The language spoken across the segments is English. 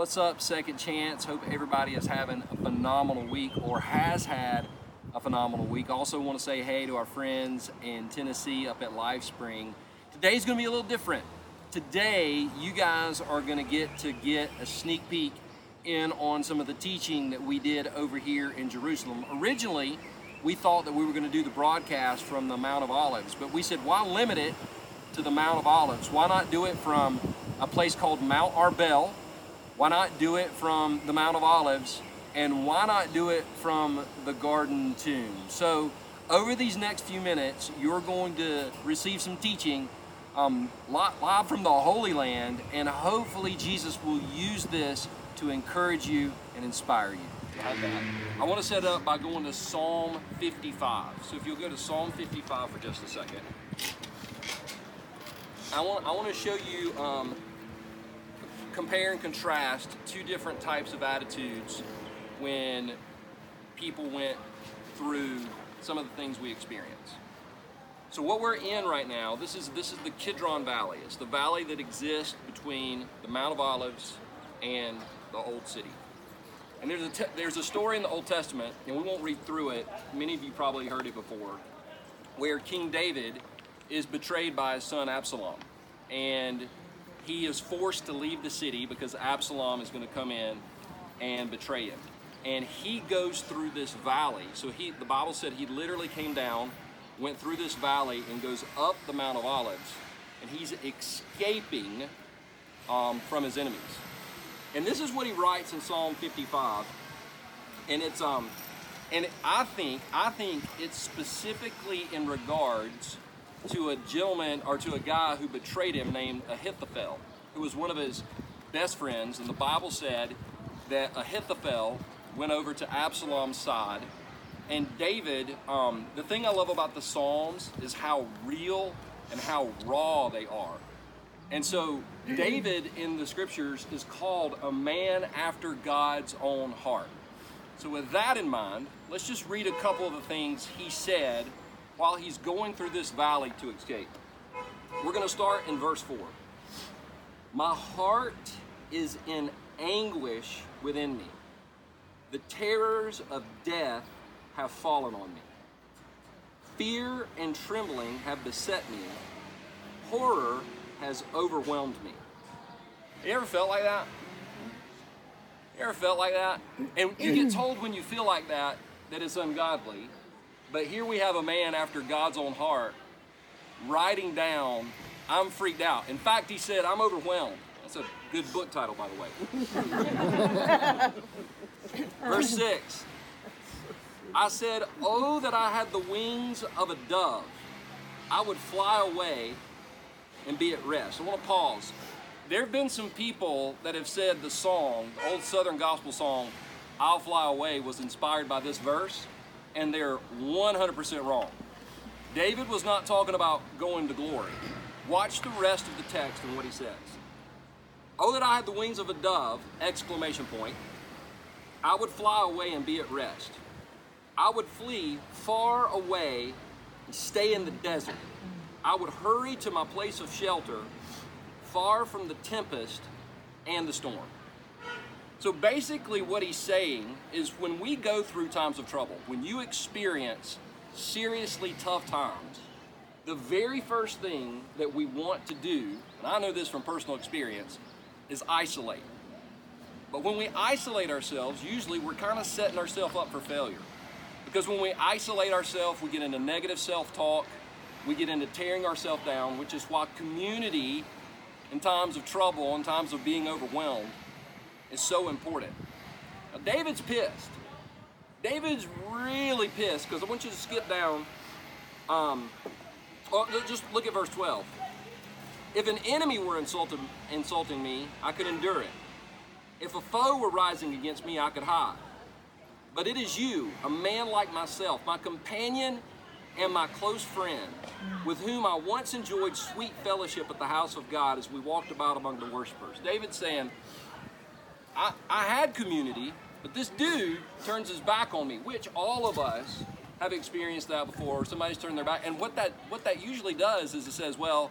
What's up, Second Chance? Hope everybody is having a phenomenal week or has had a phenomenal week. Also, want to say hey to our friends in Tennessee up at LifeSpring. Today's going to be a little different. Today, you guys are going to get to get a sneak peek in on some of the teaching that we did over here in Jerusalem. Originally, we thought that we were going to do the broadcast from the Mount of Olives, but we said, why limit it to the Mount of Olives? Why not do it from a place called Mount Arbel? Why not do it from the Mount of Olives? And why not do it from the Garden Tomb? So, over these next few minutes, you're going to receive some teaching um, live from the Holy Land, and hopefully, Jesus will use this to encourage you and inspire you. I want to set up by going to Psalm 55. So if you'll go to Psalm 55 for just a second. I want, I want to show you, um, compare and contrast two different types of attitudes when people went through some of the things we experience. So what we're in right now, this is this is the Kidron Valley. It's the valley that exists between the Mount of Olives and the Old City. And there's a, te- there's a story in the Old Testament, and we won't read through it. Many of you probably heard it before, where King David is betrayed by his son Absalom. And he is forced to leave the city because Absalom is going to come in and betray him. And he goes through this valley. So he, the Bible said he literally came down, went through this valley, and goes up the Mount of Olives. And he's escaping um, from his enemies. And this is what he writes in Psalm 55. And it's um and I think I think it's specifically in regards to a gentleman or to a guy who betrayed him named Ahithophel, who was one of his best friends. And the Bible said that Ahithophel went over to Absalom's side. And David, um, the thing I love about the Psalms is how real and how raw they are. And so David in the scriptures is called a man after God's own heart. So with that in mind, let's just read a couple of the things he said while he's going through this valley to escape. We're going to start in verse 4. My heart is in anguish within me. The terrors of death have fallen on me. Fear and trembling have beset me. Horror has overwhelmed me. You ever felt like that? You ever felt like that? And you get told when you feel like that that it's ungodly. But here we have a man after God's own heart writing down, I'm freaked out. In fact, he said, I'm overwhelmed. That's a good book title, by the way. Verse 6 I said, Oh, that I had the wings of a dove. I would fly away and be at rest. I want to pause. There have been some people that have said the song, the old Southern gospel song, I'll Fly Away, was inspired by this verse, and they're 100% wrong. David was not talking about going to glory. Watch the rest of the text and what he says. Oh, that I had the wings of a dove, exclamation point. I would fly away and be at rest. I would flee far away and stay in the desert. I would hurry to my place of shelter, far from the tempest and the storm. So basically, what he's saying is when we go through times of trouble, when you experience seriously tough times, the very first thing that we want to do, and I know this from personal experience, is isolate. But when we isolate ourselves, usually we're kind of setting ourselves up for failure. Because when we isolate ourselves, we get into negative self talk, we get into tearing ourselves down, which is why community in times of trouble, in times of being overwhelmed, is so important. Now, David's pissed. David's really pissed because I want you to skip down. Um, oh, just look at verse 12. If an enemy were insulted, insulting me, I could endure it. If a foe were rising against me, I could hide. But it is you, a man like myself, my companion and my close friend, with whom I once enjoyed sweet fellowship at the house of God as we walked about among the worshipers. David saying, I, I had community, but this dude turns his back on me, which all of us have experienced that before. Somebody's turned their back. And what that what that usually does is it says, well,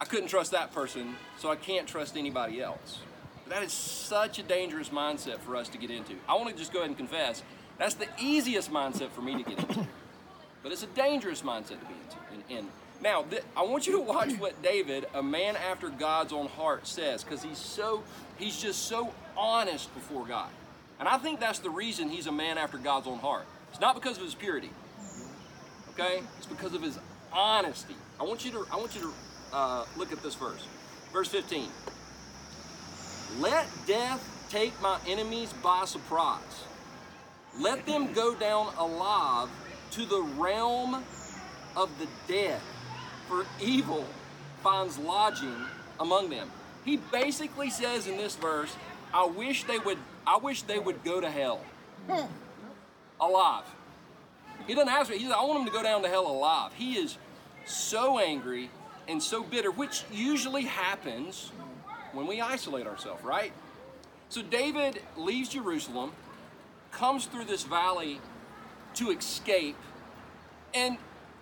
I couldn't trust that person, so I can't trust anybody else. But that is such a dangerous mindset for us to get into. I want to just go ahead and confess that's the easiest mindset for me to get into. But it's a dangerous mindset to be into. And now, th- I want you to watch what David, a man after God's own heart, says, because he's so, he's just so honest before God. And I think that's the reason he's a man after God's own heart. It's not because of his purity, okay? It's because of his honesty. I want you to, I want you to uh, look at this verse, verse 15. Let death take my enemies by surprise. Let them go down alive to the realm of the dead, for evil finds lodging among them. He basically says in this verse, I wish they would I wish they would go to hell. alive. He doesn't ask me, he says, I want them to go down to hell alive. He is so angry and so bitter, which usually happens when we isolate ourselves, right? So David leaves Jerusalem, comes through this valley to escape, and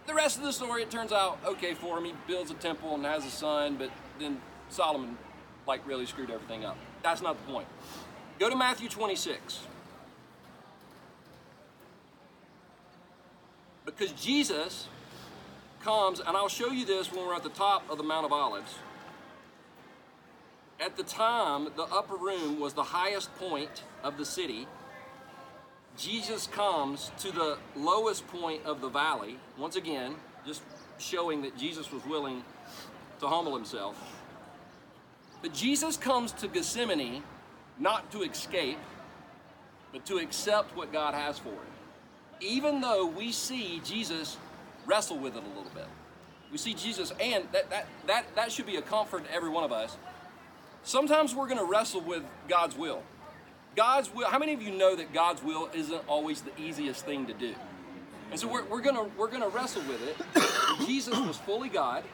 the rest of the story, it turns out okay for him. He builds a temple and has a son, but then Solomon, like, really screwed everything up. That's not the point. Go to Matthew 26. Because Jesus comes, and I'll show you this when we're at the top of the Mount of Olives. At the time, the upper room was the highest point of the city. Jesus comes to the lowest point of the valley, once again, just showing that Jesus was willing to humble himself. But Jesus comes to Gethsemane not to escape, but to accept what God has for him. Even though we see Jesus wrestle with it a little bit. We see Jesus, and that, that, that, that should be a comfort to every one of us. Sometimes we're going to wrestle with God's will. God's will, how many of you know that God's will isn't always the easiest thing to do? And so we're, we're to we're gonna wrestle with it. Jesus was fully God,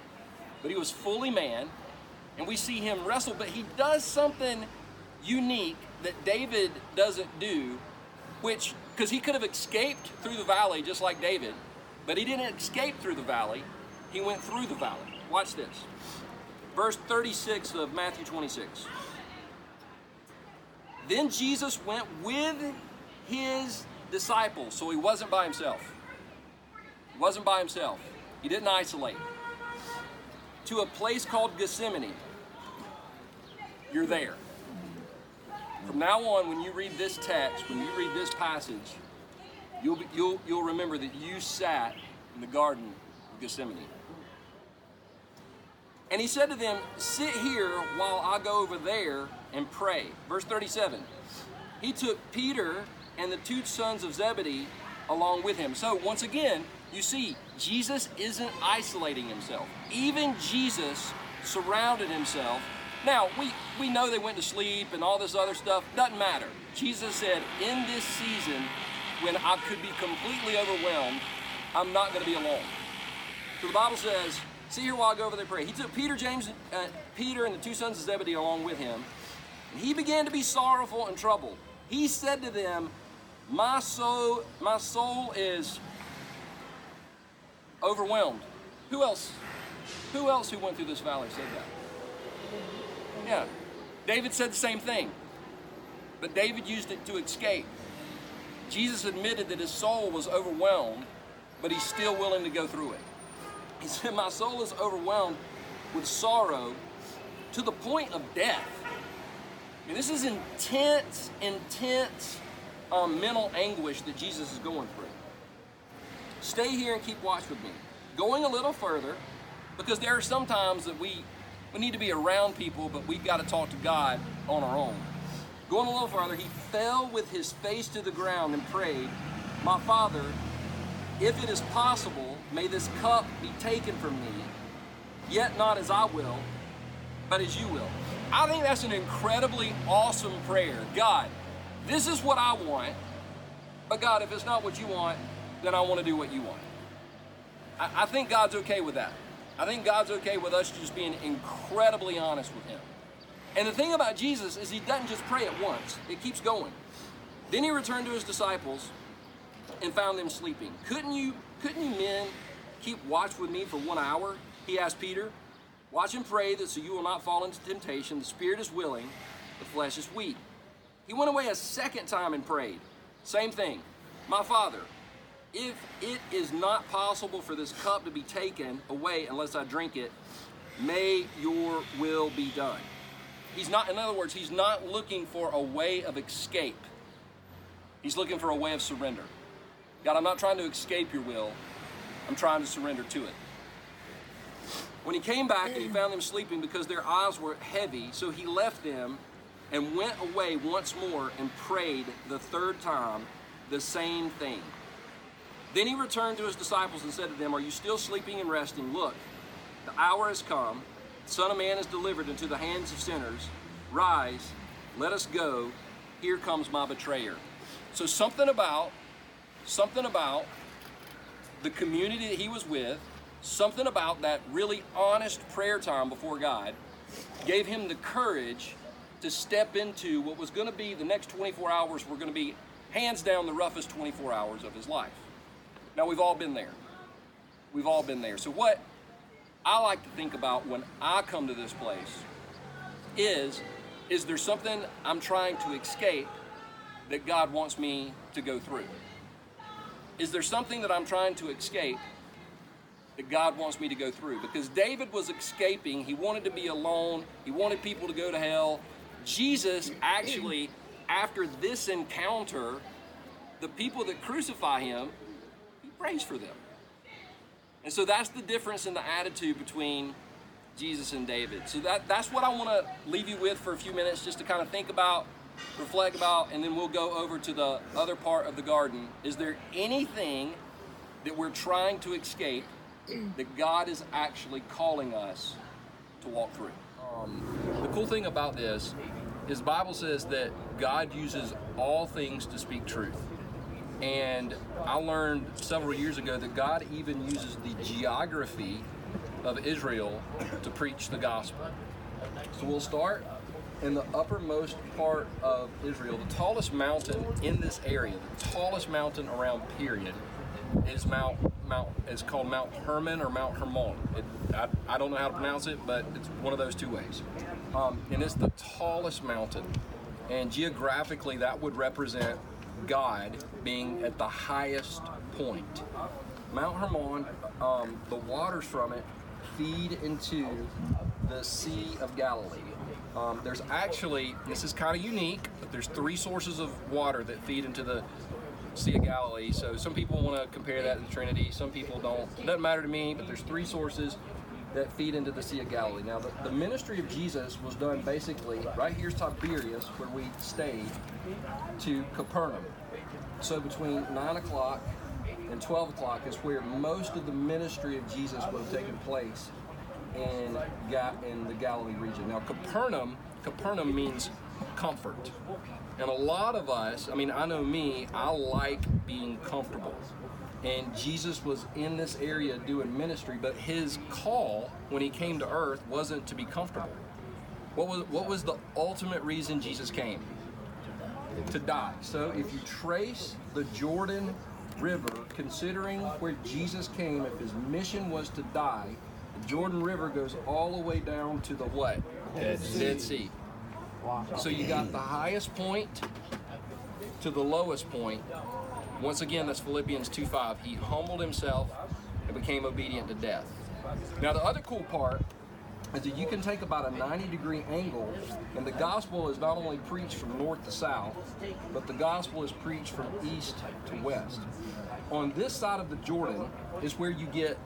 but he was fully man. And we see him wrestle, but he does something unique that David doesn't do, which, because he could have escaped through the valley just like David, but he didn't escape through the valley, he went through the valley. Watch this. Verse 36 of Matthew 26. Then Jesus went with his disciples, so he wasn't by himself. He wasn't by himself. He didn't isolate. To a place called Gethsemane. You're there. From now on, when you read this text, when you read this passage, you'll, you'll, you'll remember that you sat in the Garden of Gethsemane. And he said to them, Sit here while I go over there and pray. Verse 37. He took Peter and the two sons of Zebedee along with him. So, once again, you see, Jesus isn't isolating himself. Even Jesus surrounded himself. Now, we, we know they went to sleep and all this other stuff. Doesn't matter. Jesus said, In this season, when I could be completely overwhelmed, I'm not going to be alone. So the Bible says, See here while I go over there pray. He took Peter, James, uh, Peter, and the two sons of Zebedee along with him. And he began to be sorrowful and troubled. He said to them, "My soul, my soul is overwhelmed." Who else? Who else who went through this valley said that? Yeah, David said the same thing, but David used it to escape. Jesus admitted that his soul was overwhelmed, but he's still willing to go through it. He said, My soul is overwhelmed with sorrow to the point of death. I mean, this is intense, intense um, mental anguish that Jesus is going through. Stay here and keep watch with me. Going a little further, because there are some times that we, we need to be around people, but we've got to talk to God on our own. Going a little further, he fell with his face to the ground and prayed, My Father, if it is possible, may this cup be taken from me, yet not as I will, but as you will. I think that's an incredibly awesome prayer. God, this is what I want, but God, if it's not what you want, then I want to do what you want. I, I think God's okay with that. I think God's okay with us just being incredibly honest with Him. And the thing about Jesus is He doesn't just pray at once, it keeps going. Then He returned to His disciples and found them sleeping. Couldn't you, couldn't you men keep watch with me for one hour? He asked Peter. Watch and pray that so you will not fall into temptation. The spirit is willing, the flesh is weak. He went away a second time and prayed. Same thing. My Father, if it is not possible for this cup to be taken away unless I drink it, may your will be done. He's not, in other words, he's not looking for a way of escape. He's looking for a way of surrender. God, I'm not trying to escape your will. I'm trying to surrender to it. When he came back and he found them sleeping because their eyes were heavy, so he left them and went away once more and prayed the third time the same thing. Then he returned to his disciples and said to them, Are you still sleeping and resting? Look, the hour has come. The Son of Man is delivered into the hands of sinners. Rise, let us go. Here comes my betrayer. So something about something about the community that he was with, something about that really honest prayer time before God gave him the courage to step into what was going to be the next 24 hours were going to be hands down the roughest 24 hours of his life. Now we've all been there. We've all been there. So what I like to think about when I come to this place is is there something I'm trying to escape that God wants me to go through? Is there something that I'm trying to escape that God wants me to go through? Because David was escaping, he wanted to be alone, he wanted people to go to hell. Jesus actually, after this encounter, the people that crucify him, he prays for them. And so that's the difference in the attitude between Jesus and David. So that, that's what I want to leave you with for a few minutes just to kind of think about, reflect about, and then we'll go over to the other part of the garden. Is there anything that we're trying to escape that God is actually calling us to walk through? Um, the cool thing about this is Bible says that God uses all things to speak truth. And I learned several years ago that God even uses the geography of Israel to preach the gospel. So we'll start in the uppermost part of Israel. The tallest mountain in this area, the tallest mountain around period, is Mount Mount is called Mount Hermon or Mount Hermon. It, I, I don't know how to pronounce it, but it's one of those two ways. Um, and it's the tallest mountain, and geographically that would represent God being at the highest point. Mount Hermon, um, the waters from it feed into the Sea of Galilee. Um, there's actually, this is kind of unique, but there's three sources of water that feed into the Sea of Galilee. So some people want to compare that to the Trinity, some people don't. It doesn't matter to me, but there's three sources that feed into the Sea of Galilee. Now, the, the ministry of Jesus was done basically right here's Tiberias, where we stayed, to Capernaum. So between 9 o'clock and 12 o'clock is where most of the ministry of Jesus would have taken place in, in the Galilee region. Now, Capernaum, Capernaum means comfort. And a lot of us, I mean, I know me, I like being comfortable. And Jesus was in this area doing ministry, but his call when he came to earth wasn't to be comfortable. What was, what was the ultimate reason Jesus came? To die. So if you trace the Jordan River, considering where Jesus came, if his mission was to die, Jordan River goes all the way down to the what? Dead Sea. Dead sea. So you got the highest point to the lowest point. Once again, that's Philippians 2:5. He humbled himself and became obedient to death. Now the other cool part is that you can take about a 90 degree angle, and the gospel is not only preached from north to south, but the gospel is preached from east to west. On this side of the Jordan is where you get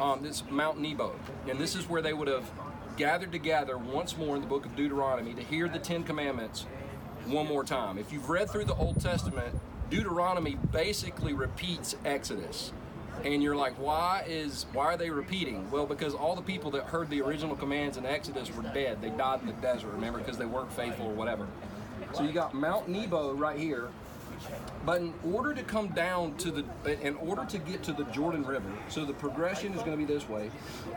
um, this Mount Nebo, and this is where they would have gathered together once more in the book of Deuteronomy to hear the Ten Commandments one more time. If you've read through the Old Testament, Deuteronomy basically repeats Exodus. And you're like, why is why are they repeating? Well, because all the people that heard the original commands in Exodus were dead. They died in the desert, remember, because they weren't faithful or whatever. So you got Mount Nebo right here. But in order to come down to the, in order to get to the Jordan River, so the progression is going to be this way.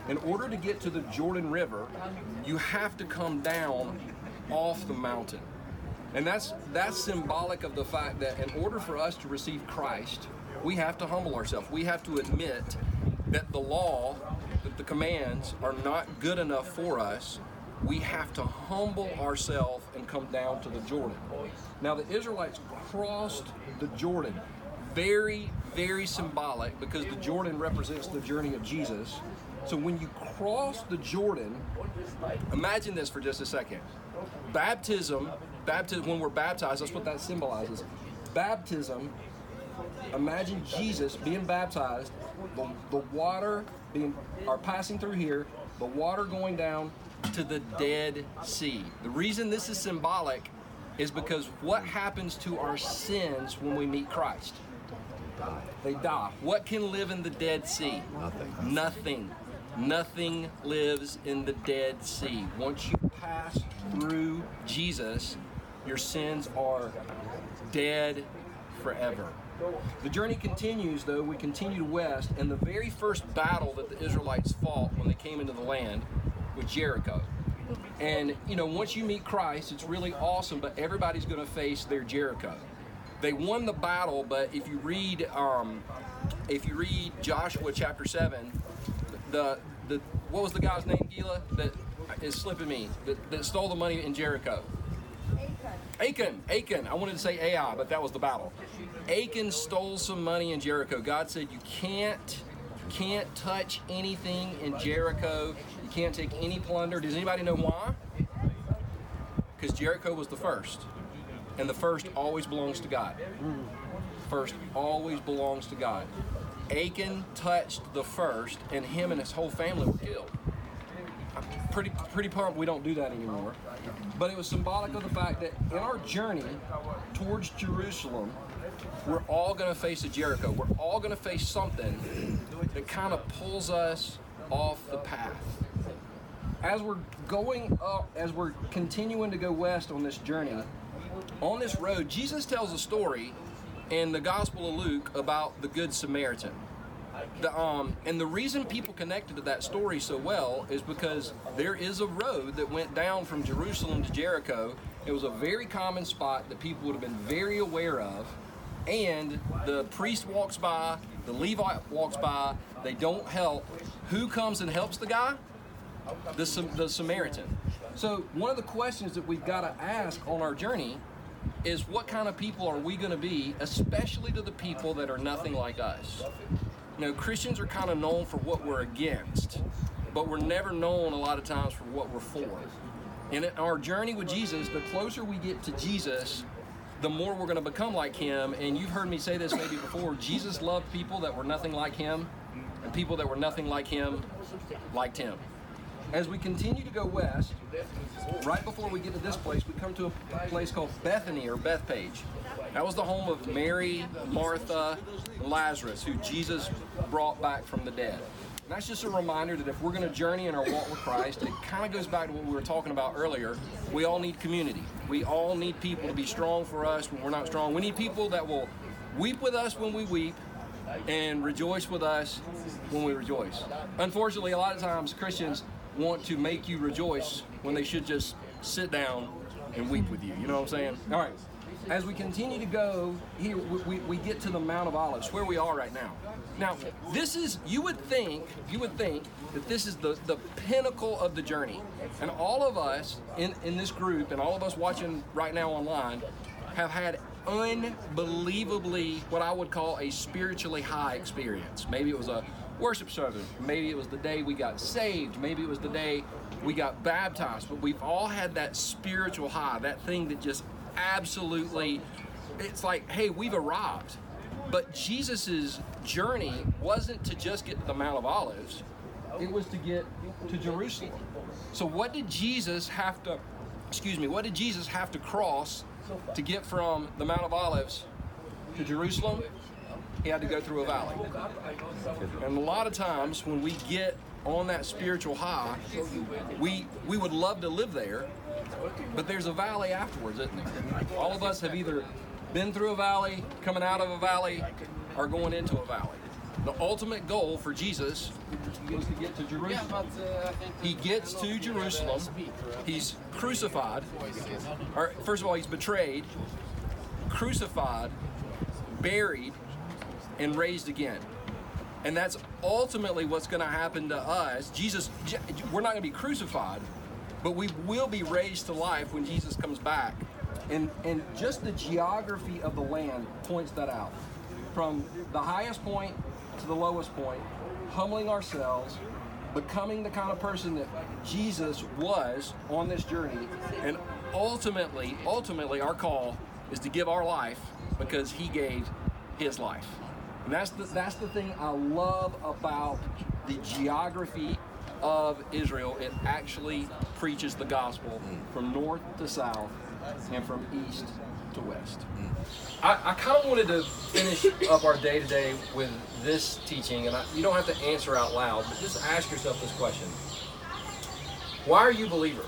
In order to get to the Jordan River, you have to come down off the mountain. And that's that's symbolic of the fact that in order for us to receive Christ, we have to humble ourselves. We have to admit that the law, that the commands are not good enough for us. We have to humble ourselves and come down to the Jordan. Now, the Israelites crossed the Jordan. Very, very symbolic because the Jordan represents the journey of Jesus. So when you cross the Jordan, imagine this for just a second. Baptism, baptism when we're baptized, that's what that symbolizes. Baptism, imagine Jesus being baptized, the, the water being are passing through here, the water going down to the Dead Sea. The reason this is symbolic is because what happens to our sins when we meet Christ? They die. What can live in the Dead Sea? Nothing. Nothing. Nothing lives in the Dead Sea. Once you pass through Jesus, your sins are dead forever. The journey continues, though. We continue west, and the very first battle that the Israelites fought when they came into the land was Jericho. And, you know, once you meet Christ, it's really awesome, but everybody's going to face their Jericho. They won the battle, but if you read, um, if you read Joshua chapter seven, the the what was the guy's name, Gila, that is slipping me, that, that stole the money in Jericho? Achan, Achan. I wanted to say Ai, but that was the battle. Achan stole some money in Jericho. God said, "You can't, can't touch anything in Jericho. Can't take any plunder." Does anybody know why? Because Jericho was the first, and the first always belongs to God. First always belongs to God. Achan touched the first, and him and his whole family were killed. I'm pretty pretty pumped we don't do that anymore. But it was symbolic of the fact that in our journey towards Jerusalem, we're all going to face a Jericho. We're all going to face something that kind of pulls us off the path. As we're going up, as we're continuing to go west on this journey, on this road, Jesus tells a story in the Gospel of Luke about the Good Samaritan. The, um, and the reason people connected to that story so well is because there is a road that went down from Jerusalem to Jericho. It was a very common spot that people would have been very aware of. And the priest walks by, the Levite walks by, they don't help. Who comes and helps the guy? The, the Samaritan. So, one of the questions that we've got to ask on our journey is what kind of people are we going to be, especially to the people that are nothing like us? You know, Christians are kind of known for what we're against, but we're never known a lot of times for what we're for. And in our journey with Jesus, the closer we get to Jesus, the more we're going to become like him. And you've heard me say this maybe before Jesus loved people that were nothing like him, and people that were nothing like him liked him. As we continue to go west, right before we get to this place, we come to a place called Bethany or Bethpage. That was the home of Mary, Martha, Lazarus, who Jesus brought back from the dead. And that's just a reminder that if we're going to journey in our walk with Christ, it kind of goes back to what we were talking about earlier. We all need community. We all need people to be strong for us when we're not strong. We need people that will weep with us when we weep and rejoice with us when we rejoice. Unfortunately, a lot of times Christians want to make you rejoice when they should just sit down and weep with you. You know what I'm saying? All right. As we continue to go here, we, we, we get to the Mount of Olives, where we are right now. Now, this is, you would think, you would think that this is the, the pinnacle of the journey. And all of us in, in this group and all of us watching right now online have had unbelievably what I would call a spiritually high experience. Maybe it was a worship service, maybe it was the day we got saved, maybe it was the day we got baptized, but we've all had that spiritual high, that thing that just absolutely it's like, hey, we've arrived. But Jesus's journey wasn't to just get to the Mount of Olives, it was to get to Jerusalem. So what did Jesus have to excuse me, what did Jesus have to cross to get from the Mount of Olives to Jerusalem? He had to go through a valley. And a lot of times when we get on that spiritual high, we we would love to live there, but there's a valley afterwards, isn't there? All of us have either been through a valley, coming out of a valley, or going into a valley. The ultimate goal for Jesus was to get to Jerusalem. He gets to Jerusalem. He's crucified. Or first of all, he's betrayed, crucified, buried, and raised again. And that's ultimately what's going to happen to us. Jesus, we're not going to be crucified, but we will be raised to life when Jesus comes back. And, and just the geography of the land points that out. From the highest point to the lowest point, humbling ourselves, becoming the kind of person that Jesus was on this journey, and ultimately, ultimately, our call is to give our life because He gave His life. And that's the, that's the thing I love about the geography of Israel. It actually preaches the gospel from north to south and from east to west. Mm. I, I kind of wanted to finish up our day today with this teaching, and I, you don't have to answer out loud, but just ask yourself this question Why are you a believer?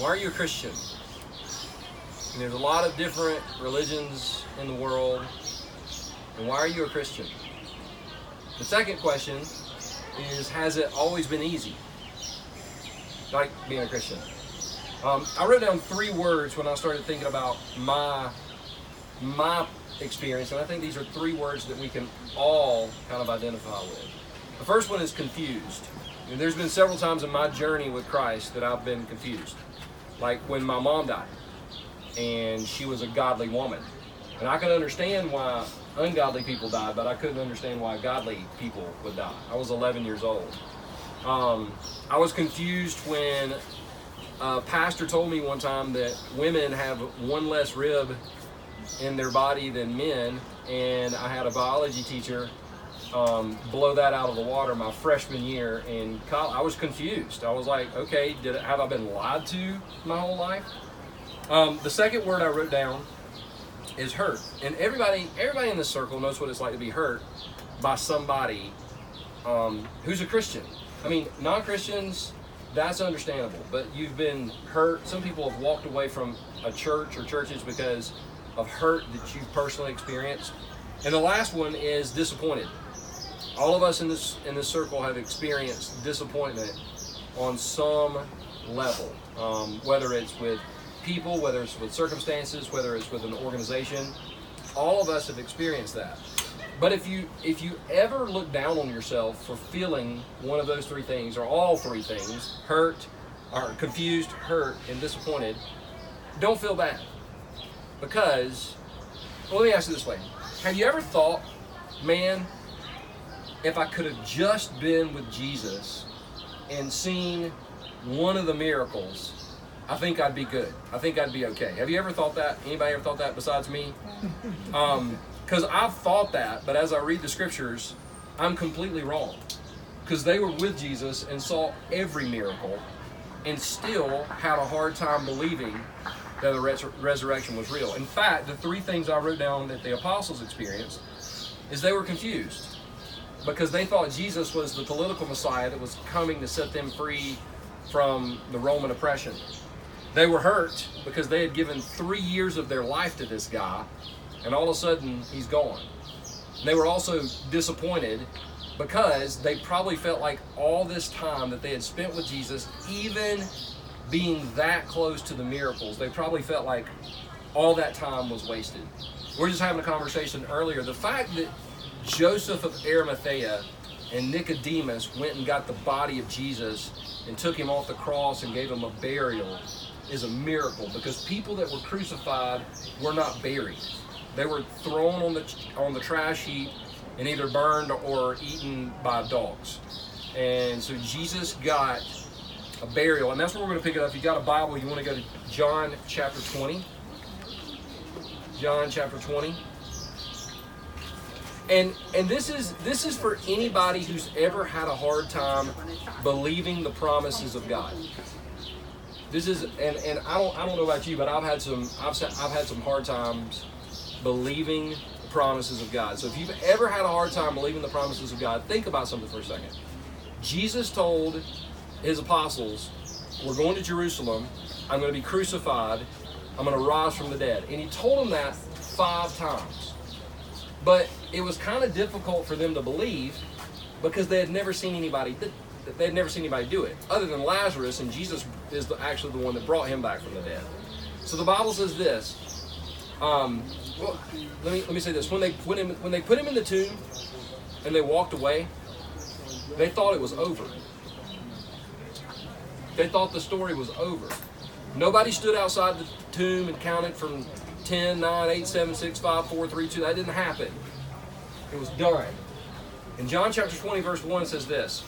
Why are you a Christian? And there's a lot of different religions in the world. And why are you a Christian? The second question is Has it always been easy? Like being a Christian. Um, I wrote down three words when I started thinking about my my experience, and I think these are three words that we can all kind of identify with. The first one is confused. And there's been several times in my journey with Christ that I've been confused. Like when my mom died, and she was a godly woman. And I could understand why ungodly people died, but I couldn't understand why godly people would die. I was 11 years old. Um, I was confused when a pastor told me one time that women have one less rib in their body than men, and I had a biology teacher um, blow that out of the water my freshman year in college. I was confused. I was like, okay, did have I been lied to my whole life? Um, the second word I wrote down is hurt, and everybody everybody in this circle knows what it's like to be hurt by somebody um, who's a Christian. I mean, non-Christians that's understandable. But you've been hurt. Some people have walked away from a church or churches because of hurt that you've personally experienced. And the last one is disappointed. All of us in this in this circle have experienced disappointment on some level, um, whether it's with people, whether it's with circumstances, whether it's with an organization. All of us have experienced that. But if you if you ever look down on yourself for feeling one of those three things or all three things, hurt, or confused, hurt, and disappointed, don't feel bad. Because well, let me ask you this way. Have you ever thought, man, if I could have just been with Jesus and seen one of the miracles, I think I'd be good. I think I'd be okay. Have you ever thought that? Anybody ever thought that besides me? Um, because I've thought that, but as I read the scriptures, I'm completely wrong. Because they were with Jesus and saw every miracle and still had a hard time believing that the res- resurrection was real. In fact, the three things I wrote down that the apostles experienced is they were confused because they thought Jesus was the political Messiah that was coming to set them free from the Roman oppression. They were hurt because they had given three years of their life to this guy and all of a sudden he's gone. They were also disappointed because they probably felt like all this time that they had spent with Jesus, even being that close to the miracles, they probably felt like all that time was wasted. We're just having a conversation earlier. The fact that Joseph of Arimathea and Nicodemus went and got the body of Jesus and took him off the cross and gave him a burial is a miracle because people that were crucified were not buried. They were thrown on the on the trash heap and either burned or eaten by dogs. And so Jesus got a burial, and that's where we're going to pick it up. If you got a Bible, you want to go to John chapter 20. John chapter 20. And and this is this is for anybody who's ever had a hard time believing the promises of God. This is and, and I don't I don't know about you, but I've had some I've I've had some hard times believing the promises of God. So if you've ever had a hard time believing the promises of God, think about something for a second. Jesus told his apostles, We're going to Jerusalem. I'm going to be crucified. I'm going to rise from the dead. And he told them that five times. But it was kind of difficult for them to believe because they had never seen anybody they had never seen anybody do it other than Lazarus and Jesus is the, actually the one that brought him back from the dead. So the Bible says this um, well, let me let me say this: when they put him when they put him in the tomb, and they walked away, they thought it was over. They thought the story was over. Nobody stood outside the tomb and counted from 10, 9, 8, 7, 6, 5, 4, 3, 2. That didn't happen. It was done. In John chapter 20, verse 1 says this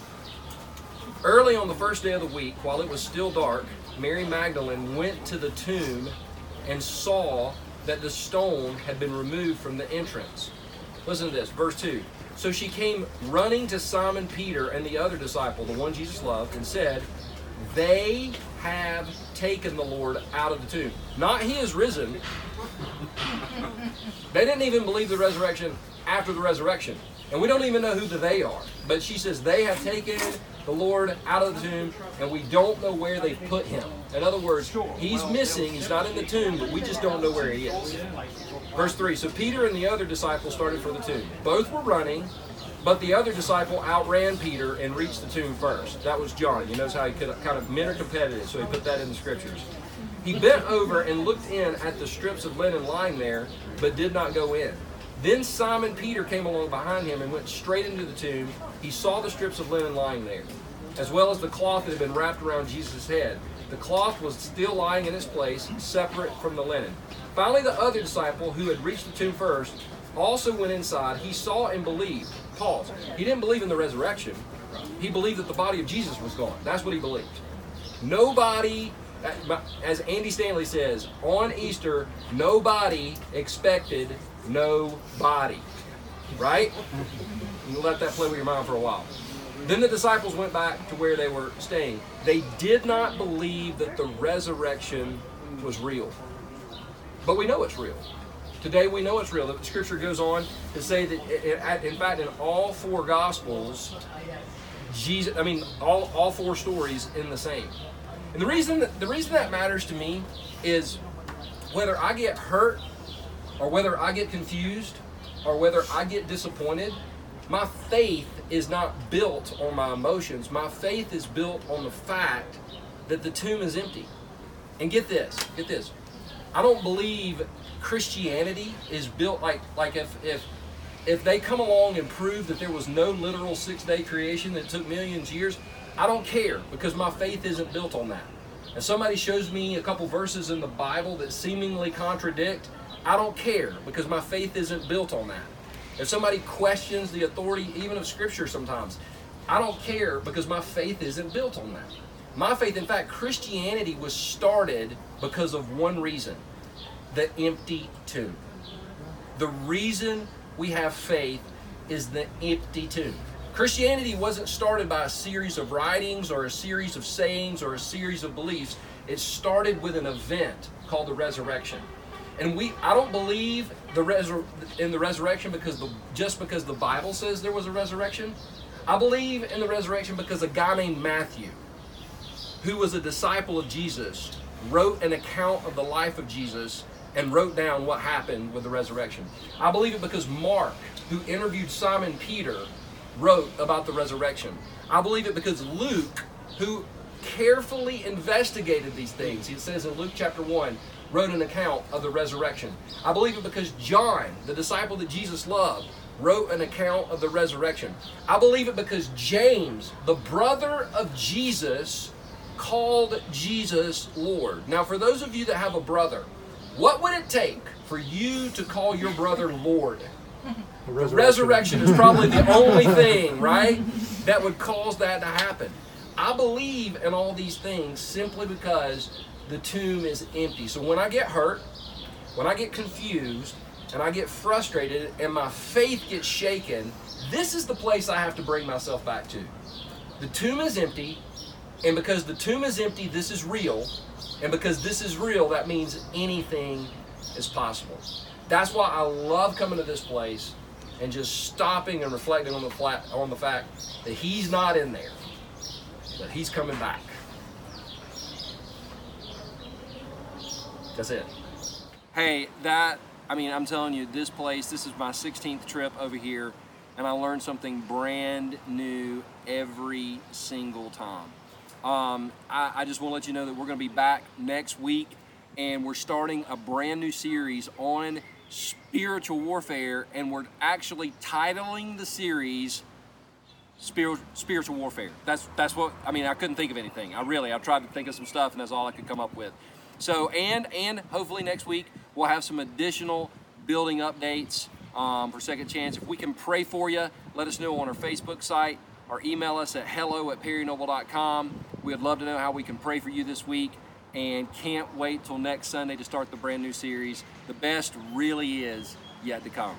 Early on the first day of the week, while it was still dark, Mary Magdalene went to the tomb and saw that the stone had been removed from the entrance. Listen to this, verse 2. So she came running to Simon Peter and the other disciple, the one Jesus loved, and said, They have taken the Lord out of the tomb. Not he is risen. they didn't even believe the resurrection after the resurrection. And we don't even know who the they are. But she says, They have taken the Lord out of the tomb, and we don't know where they put him. In other words, he's missing, he's not in the tomb, but we just don't know where he is. Verse 3 So Peter and the other disciple started for the tomb. Both were running, but the other disciple outran Peter and reached the tomb first. That was John. You notice how he could kind of men are competitive, so he put that in the scriptures. He bent over and looked in at the strips of linen lying there, but did not go in. Then Simon Peter came along behind him and went straight into the tomb. He saw the strips of linen lying there, as well as the cloth that had been wrapped around Jesus' head. The cloth was still lying in its place, separate from the linen. Finally, the other disciple, who had reached the tomb first, also went inside. He saw and believed. Pause. He didn't believe in the resurrection. He believed that the body of Jesus was gone. That's what he believed. Nobody, Uh, as Andy Stanley says, on Easter, nobody expected no body. Right? You let that play with your mind for a while. Then the disciples went back to where they were staying. They did not believe that the resurrection was real. But we know it's real. Today we know it's real. The scripture goes on to say that, in fact, in all four gospels, Jesus, I mean, all, all four stories in the same. And the reason that, the reason that matters to me is whether I get hurt or whether I get confused or whether I get disappointed, my faith is not built on my emotions. My faith is built on the fact that the tomb is empty. And get this, get this. I don't believe Christianity is built like like if if if they come along and prove that there was no literal six-day creation that took millions of years, I don't care because my faith isn't built on that. If somebody shows me a couple verses in the Bible that seemingly contradict, I don't care because my faith isn't built on that. If somebody questions the authority even of Scripture sometimes, I don't care because my faith isn't built on that. My faith, in fact, Christianity was started because of one reason the empty tomb. The reason we have faith is the empty tomb. Christianity wasn't started by a series of writings or a series of sayings or a series of beliefs. It started with an event called the resurrection. And we I don't believe the resur- in the resurrection because the just because the Bible says there was a resurrection. I believe in the resurrection because a guy named Matthew, who was a disciple of Jesus, wrote an account of the life of Jesus and wrote down what happened with the resurrection. I believe it because Mark, who interviewed Simon Peter, wrote about the resurrection. I believe it because Luke, who carefully investigated these things, it says in Luke chapter 1, wrote an account of the resurrection. I believe it because John, the disciple that Jesus loved, wrote an account of the resurrection. I believe it because James, the brother of Jesus, called Jesus Lord. Now, for those of you that have a brother, what would it take for you to call your brother Lord? Resurrection. resurrection is probably the only thing, right, that would cause that to happen. I believe in all these things simply because the tomb is empty. So when I get hurt, when I get confused, and I get frustrated, and my faith gets shaken, this is the place I have to bring myself back to. The tomb is empty, and because the tomb is empty, this is real. And because this is real, that means anything is possible. That's why I love coming to this place and just stopping and reflecting on the flat, on the fact that he's not in there, but he's coming back. That's it. Hey, that I mean, I'm telling you, this place, this is my 16th trip over here, and I learned something brand new every single time. Um, I, I just want to let you know that we're going to be back next week and we're starting a brand new series on spiritual warfare and we're actually titling the series spiritual warfare. That's that's what I mean. I couldn't think of anything. I really I tried to think of some stuff, and that's all I could come up with. So and and hopefully next week we'll have some additional building updates um, for Second Chance. If we can pray for you, let us know on our Facebook site or email us at hello at perrynoble.com. We'd love to know how we can pray for you this week and can't wait till next Sunday to start the brand new series. The best really is yet to come.